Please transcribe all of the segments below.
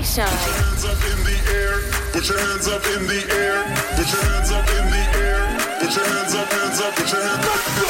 DJ your hands up in the air. Put your hands up in the air. Put your hands up in the air. Put your hands up, put hands up, put your hands up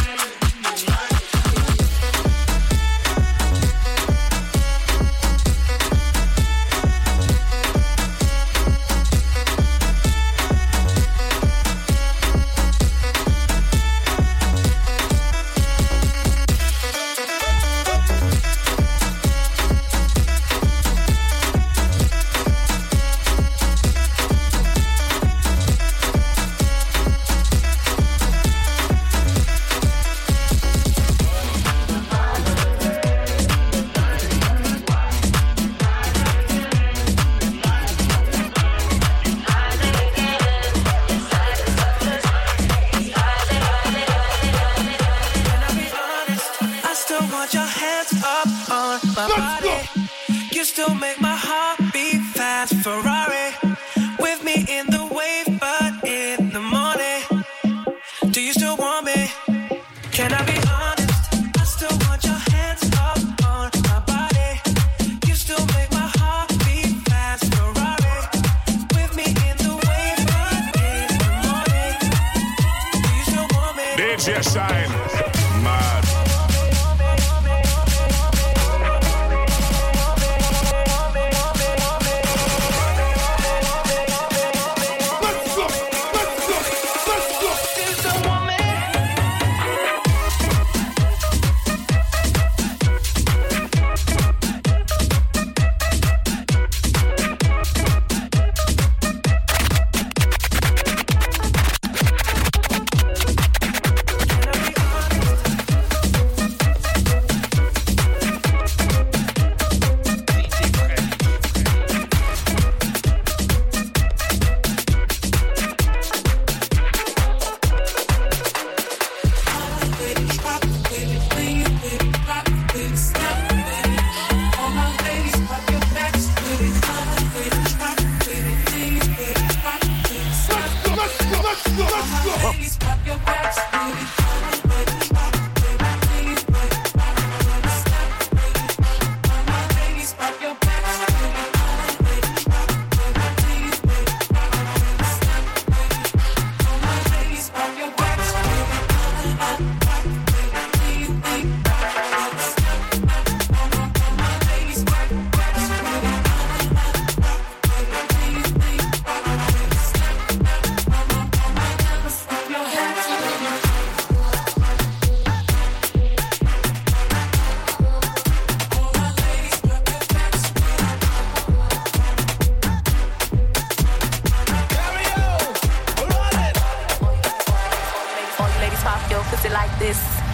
Can I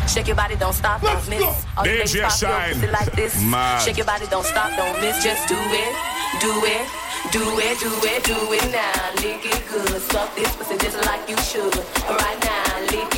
Shake your body, don't stop, don't miss. All you ladies DJ pop your Shine. pussy like this. Mad. Shake your body, don't stop, don't miss. Just do it, do it, do it, do it, do it now. Lick it good, suck this pussy just like you should. Right now, lick it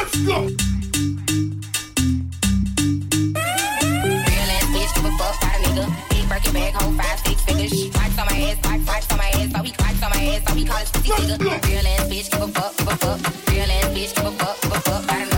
Let's go. Real ass bitch, give a fuck about a nigga. Big Birkin bag, hold five, six figures. Wipes on my ass, wipes, wipes on my ass. So he wipes on my ass, so he call his pussy nigga. Real ass bitch, give a fuck, give a fuck. Real ass bitch, give a fuck, give a fuck. About enough, fuck,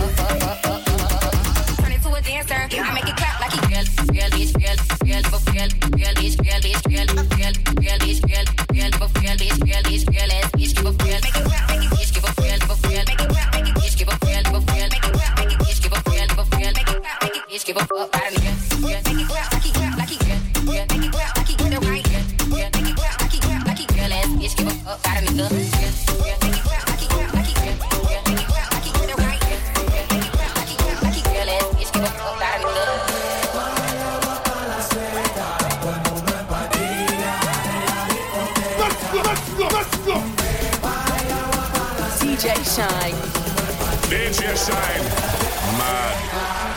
go. Let's go. Let's. DJ Shynn. DJ Shynn. Mad.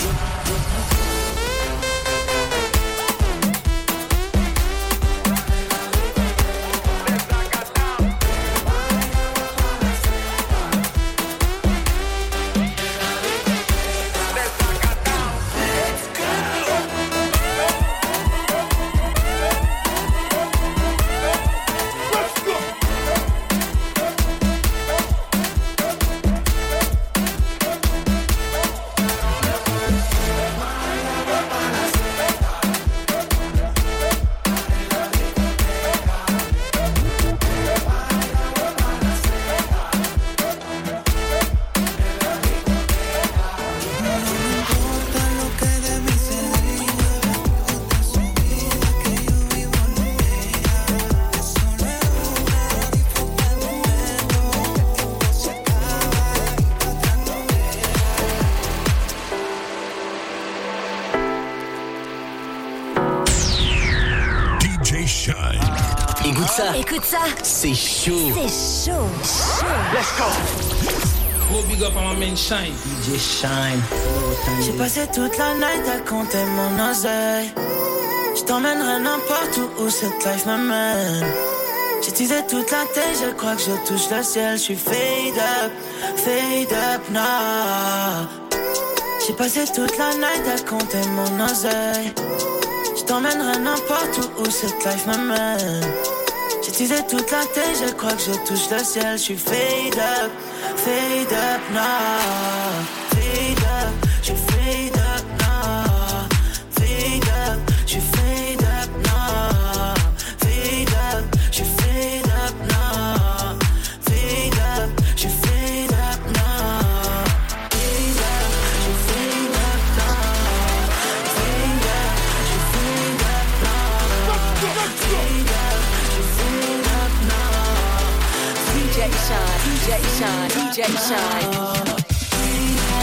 Écoute ça, c'est chaud. c'est chaud, chaud. Gros big up à ma main Shine. DJ Shine. J'ai passé toute la night à compter mon oseille. Je t'emmènerai n'importe où où cette life me mène. J'ai teasé toute la tête, je crois que je touche le ciel. Je suis fade up, fade up now. J'ai passé toute la night à compter mon oseille. Je t'emmènerai n'importe où où cette life me teasé toute la tête, je crois que je touche le ciel. Je suis fade up, fade up now. DJ Shynn. DJ Shynn. DJ Shynn.